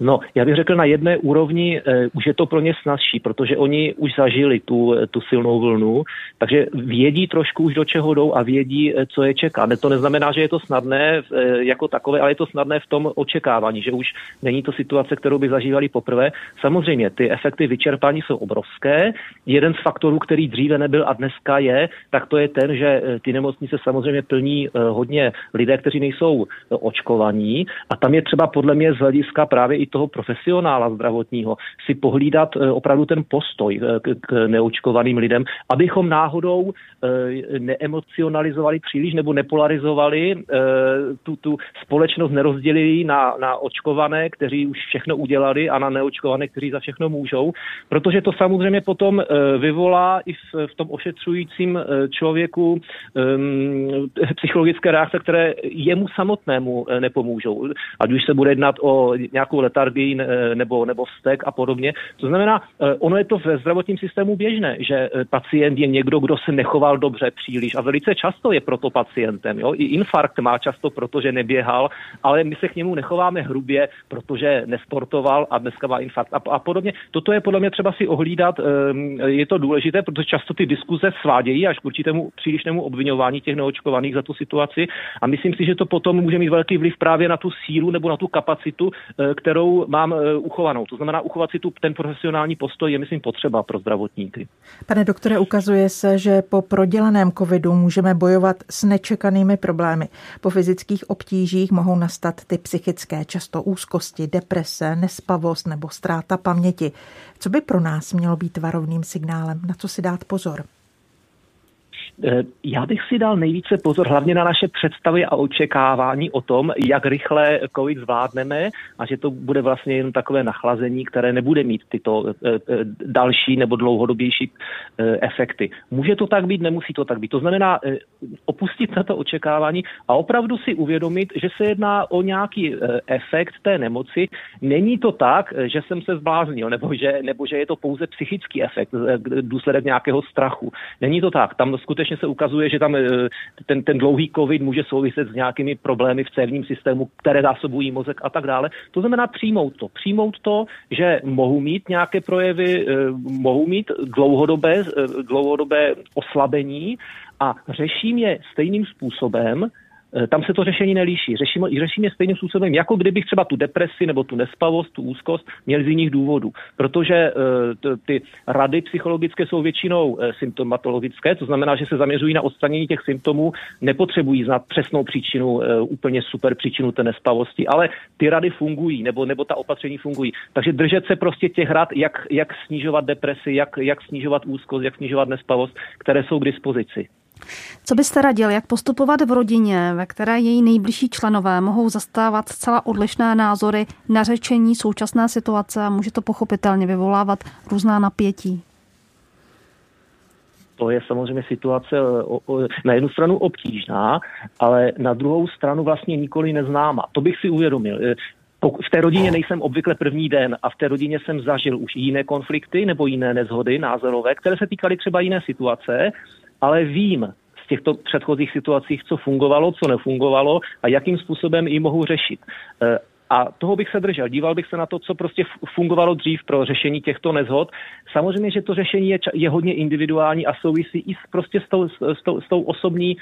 [SPEAKER 4] No, já bych řekl, na jedné úrovni eh, už je to pro ně snazší, protože oni už zažili tu, eh, tu silnou vlnu, takže vědí trošku už do čeho jdou a vědí, eh, co je čeká. Ne, to neznamená, že je to snadné eh, jako takové, ale je to snadné v tom očekávání, že už není to situace, kterou by zažívali poprvé. Samozřejmě, ty efekty vyčerpání jsou obrovské. Jeden z faktorů, který dříve nebyl a dneska je, tak to je ten, že eh, ty nemocnice samozřejmě plní eh, hodně lidé, kteří nejsou očkovaní a tam je třeba podle mě z hlediska právě i toho profesionála zdravotního si pohlídat eh, opravdu ten postoj eh, k, neočkovaným lidem, abychom náhodou eh, neemocionalizovali příliš nebo nepolarizovali tu, tu společnost, nerozdělili na, na očkované, kteří už všechno udělali a na neočkované, kteří za všechno můžou, protože to samozřejmě potom vyvolá i v, v tom ošetřujícím člověku um, psychologické reakce, které jemu samotnému nepomůžou. Ať už se bude jednat o nějakou letální letargii nebo, nebo vztek a podobně. To znamená, ono je to ve zdravotním systému běžné, že pacient je někdo, kdo se nechoval dobře příliš a velice často je proto pacientem. Jo? I infarkt má často proto, že neběhal, ale my se k němu nechováme hrubě, protože nesportoval a dneska má infarkt a, a podobně. Toto je podle mě třeba si ohlídat, je to důležité, protože často ty diskuze svádějí až k určitému přílišnému obvinování těch neočkovaných za tu situaci a myslím si, že to potom může mít velký vliv právě na tu sílu nebo na tu kapacitu, eh, kterou mám eh, uchovanou. To znamená, uchovat si tu, ten profesionální postoj je, myslím, potřeba pro zdravotníky.
[SPEAKER 3] Pane doktore, ukazuje se, že po prodělaném covidu můžeme bojovat s nečekanými problémy. Po fyzických obtížích mohou nastat ty psychické, často úzkosti, deprese, nespavost nebo ztráta paměti. Co by pro nás mělo být varovným signálem? Na co si dát pozor?
[SPEAKER 4] Eh, já bych si dal nejvíce pozor hlavně na naše představy a očekávání o tom, jak rychle COVID zvládneme a že to bude vlastně jen takové nachlazení, které nebude mít tyto eh, eh, další nebo dlouhodobější efekty. Může to tak být, nemusí to tak být. To znamená opustit na to očekávání a opravdu si uvědomit, že se jedná o nějaký efekt té nemoci. Není to tak, že jsem se zbláznil nebo že, nebo že je to pouze psychický efekt, důsledek nějakého strachu. Není to tak. Tam skutečně skutečně se ukazuje, že tam eh, ten, ten dlouhý covid může souviset s nějakými problémy v cévním systému, které zásobují mozek a tak dále. To znamená přijmout to. Přijmout to, že mohu mít nějaké projevy, eh, mohu mít dlouhodobé, eh, dlouhodobé oslabení a řeším je stejným způsobem, tam se to řešení nelíší. Řešíme, řešíme stejným způsobem, jako kdybych třeba tu depresi nebo tu nespavost, tu úzkost měl z jiných důvodů. Protože uh, ty rady psychologické jsou většinou uh, symptomatologické, to znamená, že se zaměřují na odstranění těch symptomů, nepotřebují znát přesnou příčinu, úplně super příčinu té nespavosti, ale ty rady fungují, nebo, nebo ta opatření fungují. Takže držet se prostě těch rad, jak, jak snižovat depresi, jak, jak snižovat úzkost, jak snižovat nespavost, které jsou k dispozici.
[SPEAKER 2] Co byste radil, jak postupovat v rodině, ve které její nejbližší členové mohou zastávat zcela odlišné názory na řečení současné situace a může to pochopitelně vyvolávat různá napětí?
[SPEAKER 4] to je samozřejmě situace na jednu stranu obtížná, ale na druhou stranu vlastně nikoli neznáma. To bych si uvědomil. V té rodině nejsem obvykle první den a v té rodině jsem zažil už jiné konflikty nebo jiné nezhody názorové, které se týkaly třeba jiné situace ale vím z těchto předchozích situacích, co fungovalo, co nefungovalo a jakým způsobem ji mohu řešit. Eh, a toho bych se držel. Díval bych se na to, co prostě fungovalo dřív pro řešení těchto nezhod. Samozřejmě, že to řešení je, je hodně individuální a souvisí i s, prostě s tou, s tou, s tou osobní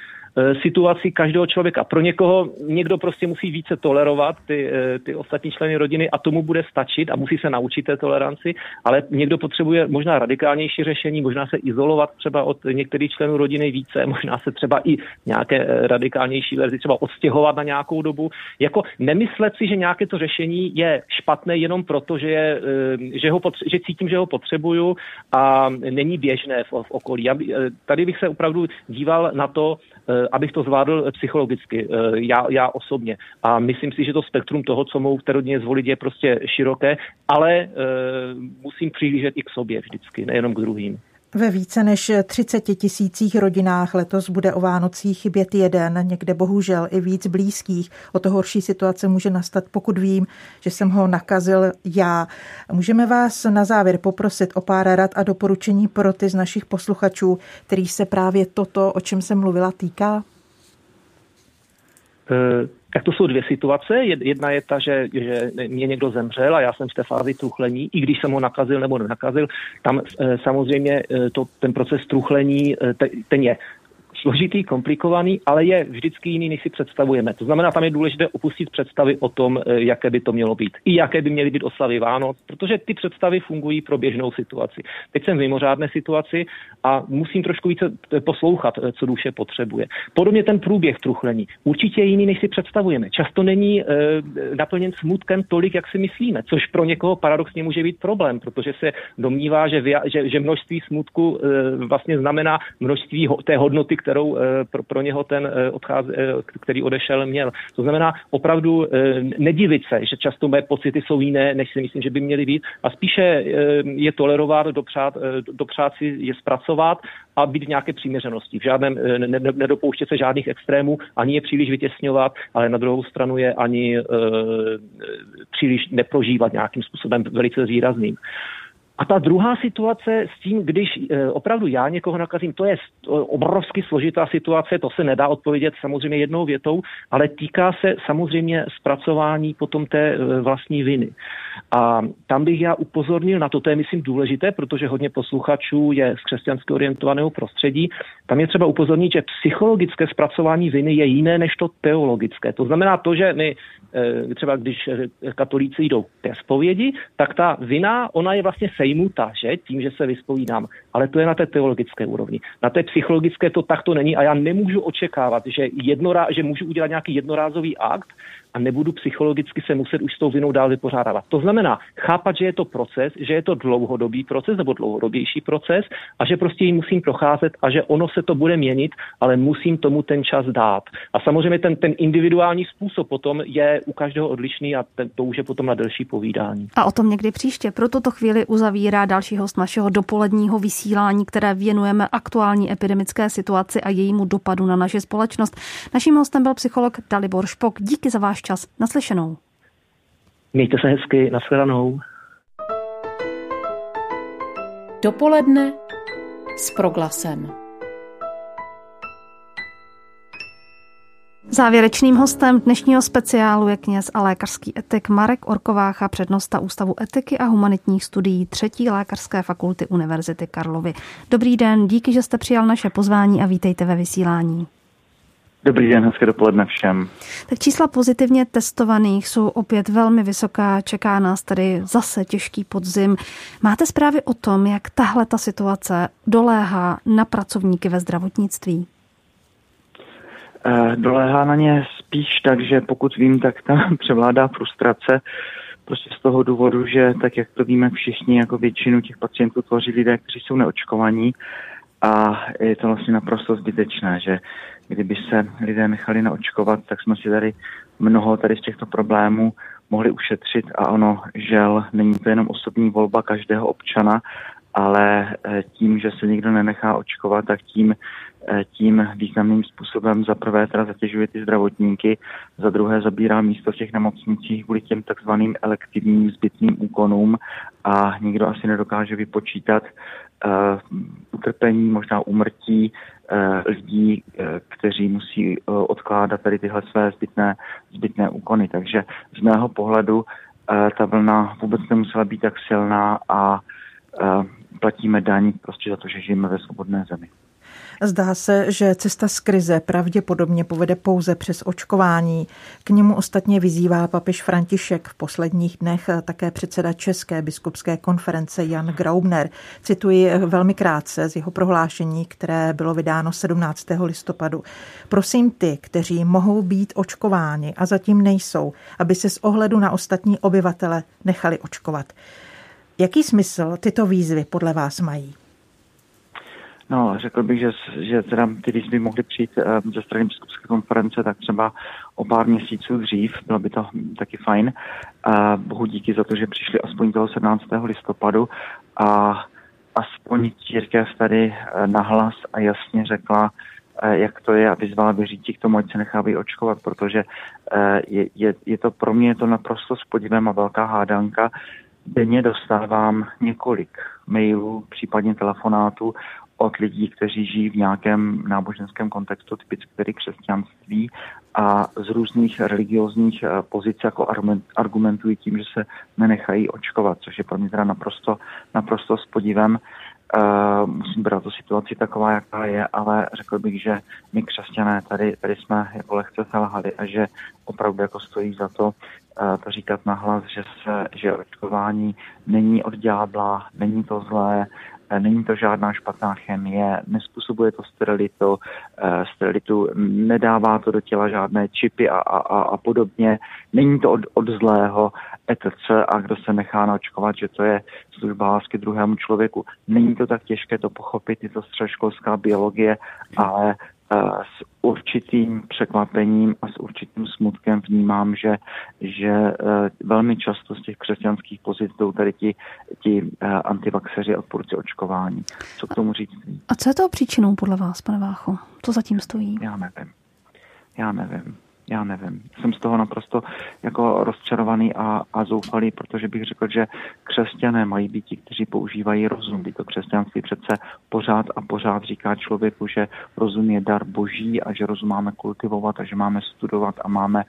[SPEAKER 4] situaci každého člověka. Pro někoho někdo prostě musí více tolerovat ty, e, ty ostatní členy rodiny a tomu bude stačit a musí se naučit té toleranci, ale někdo potřebuje možná radikálnější řešení, možná se izolovat třeba od některých členů rodiny více, [laughs] možná se třeba i nějaké e, radikálnější verzi třeba odstěhovat na nějakou dobu. Jako nemyslet si, že nějaké to řešení je špatné jenom proto, že, je, že, ho potře- že cítím, že ho potřebuju a není běžné v, v okolí. Já, tady bych se opravdu díval na to, Eh, abych to zvládl psychologicky, eh, já, já osobně. A myslím si, že to spektrum toho, co mohu v té rodině zvolit, je prostě široké, ale eh, musím přihlížet i k sobě vždycky, nejenom k druhým.
[SPEAKER 3] Ve více než 30 tisících rodinách letos bude o Vánocích chybět jeden, někde bohužel i víc blízkých. O to horší situace může nastat, pokud vím, že jsem ho nakazil já. Můžeme vás na závěr poprosit o pár rad a doporučení pro ty z našich posluchačů, který se právě toto, o čem jsem mluvila, týká?
[SPEAKER 4] Tak to jsou dvě situace. Jedna je ta, že, že mě někdo zemřel a já jsem v té fázi truchlení, i když jsem ho nakazil nebo nenakazil. Tam eh, samozřejmě eh, to, ten proces truchlení, eh, ten je složitý, komplikovaný, ale je vždycky jiný, než si představujeme. To znamená, tam je důležité opustit představy o tom, eh, jaké by to mělo být. I jaké by měly být oslavy Vánoc, protože ty představy fungují pro běžnou situaci. Teď jsem v mimořádné situaci a musím trošku více eh, poslouchat, eh, co duše potřebuje. Podobně ten průběh truchlení. Určitě je jiný, než si představujeme. Často není e, naplněn smutkem tolik, jak si myslíme, což pro někoho paradoxně může být problém, protože se domnívá, že, že, že množství smutku e, vlastně znamená množství ho, té hodnoty, kterou pro, pro něho ten, odcház, který odešel, měl. To znamená opravdu nedivit se, že často mé pocity jsou jiné, než si myslím, že by měly být a spíše je tolerovat, dopřát, dopřát si je zpracovat a být v nějaké přiměřenosti. V žádném, nedopouštět se žádných extrémů, ani je příliš vytěsňovat, ale na druhou stranu je ani e, příliš neprožívat nějakým způsobem velice výrazným. A ta druhá situace s tím, když e, opravdu já někoho nakazím, to je obrovsky složitá situace, to se nedá odpovědět samozřejmě jednou větou, ale týká se samozřejmě zpracování potom té e, vlastní viny. A tam bych já upozornil na to, to je myslím důležité, protože hodně posluchačů je z křesťansky orientovaného prostředí. Tam je třeba upozornit, že psychologické zpracování viny je jiné než to teologické. To znamená to, že my e, třeba když katolíci jdou ke zpovědi, tak ta vina, ona je vlastně sejmuta, že? Tím, že se vyspovídám. Ale to je na té teologické úrovni. Na té psychologické to takto není a já nemůžu očekávat, že, jednorá, že můžu udělat nějaký jednorázový akt, a nebudu psychologicky se muset už s tou vinou dál vypořádávat. To znamená chápat, že je to proces, že je to dlouhodobý proces nebo dlouhodobější proces a že prostě ji musím procházet a že ono se to bude měnit, ale musím tomu ten čas dát. A samozřejmě ten, ten individuální způsob potom je u každého odlišný a ten, to už je potom na delší povídání.
[SPEAKER 2] A o tom někdy příště. Pro tuto chvíli uzavírá další host našeho dopoledního vysílání, které věnujeme aktuální epidemické situaci a jejímu dopadu na naši společnost. Naším hostem byl psycholog Dalibor Špok. Díky za váš čas. Naslyšenou.
[SPEAKER 4] Mějte se hezky, nashledanou.
[SPEAKER 1] Dopoledne s proglasem.
[SPEAKER 2] Závěrečným hostem dnešního speciálu je kněz a lékařský etik Marek Orkovácha, přednosta Ústavu etiky a humanitních studií třetí lékařské fakulty Univerzity Karlovy. Dobrý den, díky, že jste přijal naše pozvání a vítejte ve vysílání.
[SPEAKER 6] Dobrý den, hezké dopoledne všem.
[SPEAKER 2] Tak čísla pozitivně testovaných jsou opět velmi vysoká, čeká nás tady zase těžký podzim. Máte zprávy o tom, jak tahle ta situace doléhá na pracovníky ve zdravotnictví?
[SPEAKER 6] Eh, doléhá na ně spíš tak, že pokud vím, tak tam [laughs] převládá frustrace, prostě z toho důvodu, že tak jak to víme všichni, jako většinu těch pacientů tvoří lidé, kteří jsou neočkovaní a je to vlastně naprosto zbytečné, že kdyby se lidé nechali naočkovat, tak jsme si tady mnoho tady z těchto problémů mohli ušetřit a ono, žel, není to jenom osobní volba každého občana, ale eh, tím, že se nikdo nenechá očkovat, tak tím, eh, tím významným způsobem za prvé teda zatěžuje ty zdravotníky, za druhé zabírá místo v těch nemocnicích kvůli těm takzvaným elektivním zbytným úkonům a nikdo asi nedokáže vypočítat utrpení, možná umrtí uh, lidí, uh, kteří musí odkládat tady tyhle své zbytné, zbytné úkony. Takže z mého pohledu ta vlna vůbec nemusela být tak silná a platíme daň prostě za to, že žijeme ve svobodné zemi.
[SPEAKER 3] Zdá se, že cesta z krize pravděpodobně povede pouze přes očkování. K němu ostatně vyzývá papež František v posledních dnech také předseda České biskupské konference Jan Graubner. Cituji velmi krátce z jeho prohlášení, které bylo vydáno 17. listopadu. Prosím ty, kteří mohou být očkováni a zatím nejsou, aby se z ohledu na ostatní obyvatele nechali očkovat. Jaký smysl tyto výzvy podle vás mají?
[SPEAKER 6] No, řekl bych, že, že teda ty výzvy mohly přijít uh, ze strany biskupské konference tak třeba o pár měsíců dřív, bylo by to taky fajn. Uh, bohu díky za to, že přišli aspoň toho 17. listopadu a aspoň církev tady uh, nahlas a jasně řekla, uh, jak to je a vyzvala věřící k tomu, ať se nechávají očkovat, protože uh, je, je, je to pro mě je to naprosto s podívem a velká hádanka, denně dostávám několik mailů, případně telefonátů od lidí, kteří žijí v nějakém náboženském kontextu, typicky tedy křesťanství a z různých religiozních eh, pozic jako argumentují tím, že se nenechají očkovat, což je pro mě teda naprosto, naprosto s podívem. Uh, musím brát tu situaci taková, jaká je, ale řekl bych, že my křesťané tady, tady jsme jako lehce selhali a že opravdu jako stojí za to uh, to říkat nahlas, že se, že očkování není od ďábla, není to zlé, Není to žádná špatná chemie, nespůsobuje to sterilitu, eh, sterilitu nedává to do těla žádné čipy a, a, a podobně. Není to od, od zlého etc. A kdo se nechá naočkovat, že to je služba lásky druhému člověku. Není to tak těžké to pochopit, je to středoškolská biologie, ale s určitým překvapením a s určitým smutkem vnímám, že, že velmi často z těch křesťanských pozic jdou tady ti, ti antivaxeři a odpůrci očkování. Co k tomu říct?
[SPEAKER 2] A co je to příčinou podle vás, pane Vácho? Co zatím stojí?
[SPEAKER 6] Já nevím. Já nevím já nevím. Jsem z toho naprosto jako rozčarovaný a, a zoufalý, protože bych řekl, že křesťané mají být ti, kteří používají rozum. Být to křesťanství přece pořád a pořád říká člověku, že rozum je dar boží a že rozum máme kultivovat a že máme studovat a máme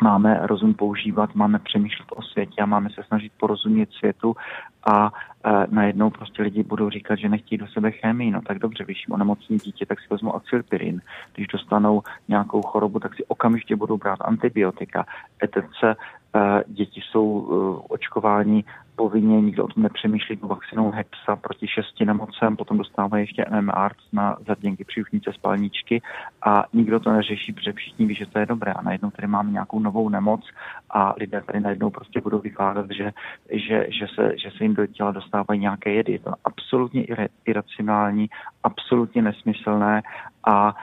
[SPEAKER 6] máme rozum používat, máme přemýšlet o světě a máme se snažit porozumět světu a e, najednou prostě lidi budou říkat, že nechtějí do sebe chemii. No tak dobře, když onemocní dítě, tak si vezmou acylpirin. Když dostanou nějakou chorobu, tak si okamžitě budou brát antibiotika. ETC děti jsou e, očkováni povinně, nikdo o tom nepřemýšlí, vakcinou Hepsa proti šesti nemocem, potom dostávají ještě MMR na zaděnky příušnice spalničky a nikdo to neřeší, protože všichni ví, že to je dobré. A najednou tady máme nějakou novou nemoc a lidé tady najednou prostě budou vykládat, že, že, že, se, že se jim do těla dostávají nějaké jedy. Je to absolutně iracionální, absolutně nesmyslné a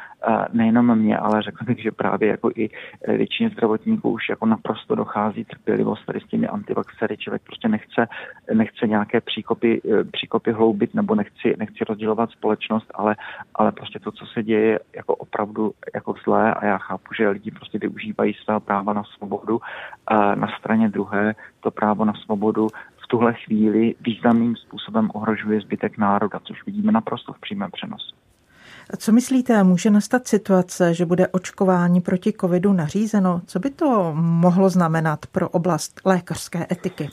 [SPEAKER 6] nejenom mě, ale řekl bych, že právě jako i většině zdravotníků už jako naprosto dochází trpělivost tady s těmi antivaxery. Člověk prostě nechce, nechce nějaké příkopy, příkopy hloubit nebo nechci, nechci rozdělovat společnost, ale, ale prostě to, co se děje, jako opravdu jako zlé a já chápu, že lidi prostě využívají svého práva na svobodu. A na straně druhé to právo na svobodu v tuhle chvíli významným způsobem ohrožuje zbytek národa, což vidíme naprosto v přímém přenosu.
[SPEAKER 3] Co myslíte, může nastat situace, že bude očkování proti covidu nařízeno? Co by to mohlo znamenat pro oblast lékařské etiky?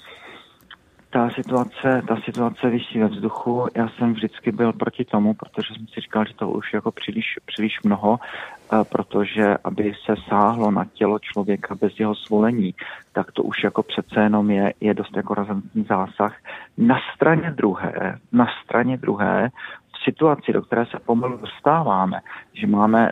[SPEAKER 6] Ta situace, ta situace vysí ve vzduchu. Já jsem vždycky byl proti tomu, protože jsem si říkal, že to už jako příliš, příliš mnoho, eh, protože aby se sáhlo na tělo člověka bez jeho svolení, tak to už jako přece jenom je, je dost jako razantní zásah. Na straně druhé, na straně druhé situaci, do které se pomalu dostáváme, že, máme,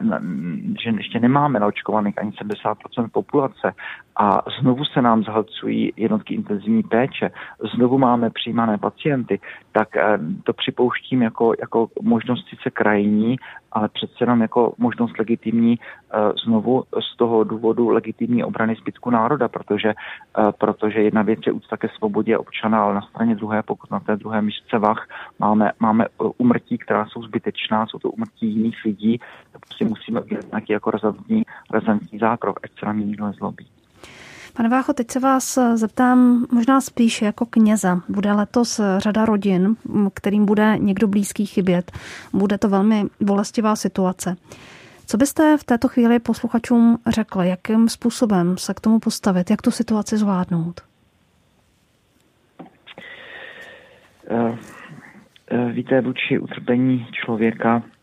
[SPEAKER 6] že ještě nemáme naočkovaných ani 70% populace a znovu se nám zhlcují jednotky intenzivní péče, znovu máme přijímané pacienty, tak eh, to připouštím jako, jako možnost sice krajní, ale přece jenom jako možnost legitimní eh, znovu z toho důvodu legitimní obrany zbytku národa, protože, eh, protože jedna věc je úcta ke svobodě občana, ale na straně druhé, pokud na té druhé místce vach máme, máme umrtí, která jsou zbytečná, jsou to umrtí jiných lidí, tak prostě musíme udělat nějaký jako razantní, razantní zákrok, ať se nám nikdo nezlobí.
[SPEAKER 2] Pane Vácho, teď se vás zeptám možná spíš jako kněza. Bude letos řada rodin, kterým bude někdo blízký chybět. Bude to velmi bolestivá situace. Co byste v této chvíli posluchačům řekl? Jakým způsobem se k tomu postavit? Jak tu situaci zvládnout?
[SPEAKER 6] Uh, víte, vůči utrpení člověka Eh,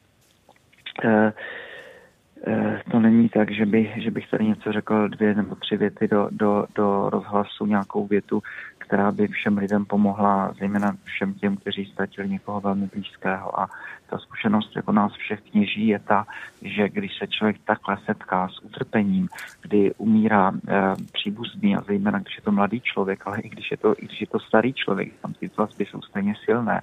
[SPEAKER 6] to není tak, že, by, že bych tady něco řekl dvě nebo tři věty do, do, do rozhlasu, nějakou větu, která by všem lidem pomohla, zejména všem těm, kteří ztratili někoho velmi blízkého. A ta zkušenost jako nás všech kněží je ta, že když se člověk takhle setká s utrpením, kdy umírá e, příbuzný a zejména když je to mladý člověk, ale i když je to, i když je to starý člověk, tam ty vazby jsou stejně silné,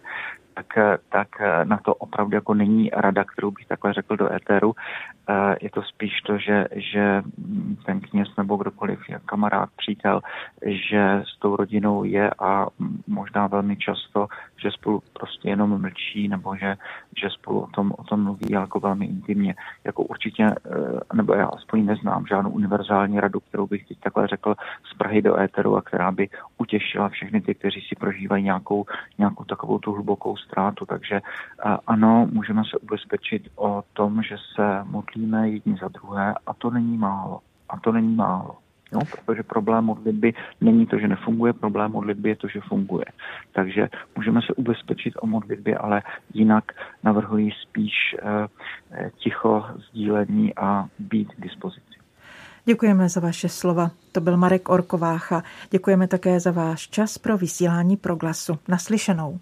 [SPEAKER 6] tak, tak na to opravdu jako není rada, kterou bych takhle řekl do éteru. Eh, je to spíš to, že, že ten kněz nebo kdokoliv, kamarád, přítel, že s tou rodinou je a možná velmi často, že spolu prostě jenom mlčí nebo že, že spolu o tom, o tom mluví jako velmi intimně. Jako určitě, eh, nebo já aspoň neznám žádnou univerzální radu, kterou bych teď takhle řekl z Prahy do éteru a která by utěšila všechny ty, kteří si prožívají nějakou, nějakou takovou tu hlubokou ztrátu. Takže eh, ano, můžeme se ubezpečit o tom, že se modlíme jedni za druhé a to není málo. A to není málo. Jo, protože problém modlitby není to, že nefunguje, problém modlitby je to, že funguje. Takže můžeme se ubezpečit o modlitbě, ale jinak navrhuji spíš eh, ticho sdílení a být k dispozici.
[SPEAKER 3] Děkujeme za vaše slova. To byl Marek Orkovácha. Děkujeme také za váš čas pro vysílání proglasu. Naslyšenou.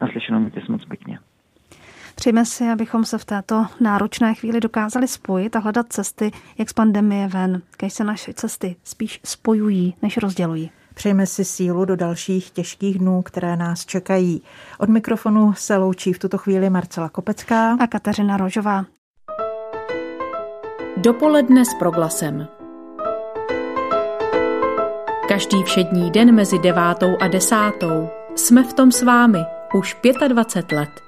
[SPEAKER 6] Naslyšenou, mějte se moc pěkně.
[SPEAKER 2] Přejeme si, abychom se v této náročné chvíli dokázali spojit a hledat cesty, jak z pandemie ven, když se naše cesty spíš spojují, než rozdělují.
[SPEAKER 3] Přejeme si sílu do dalších těžkých dnů, které nás čekají. Od mikrofonu se loučí v tuto chvíli Marcela Kopecká
[SPEAKER 2] a Kateřina Rožová.
[SPEAKER 1] Dopoledne s proglasem. Každý všední den mezi devátou a desátou jsme v tom s vámi už 25 let.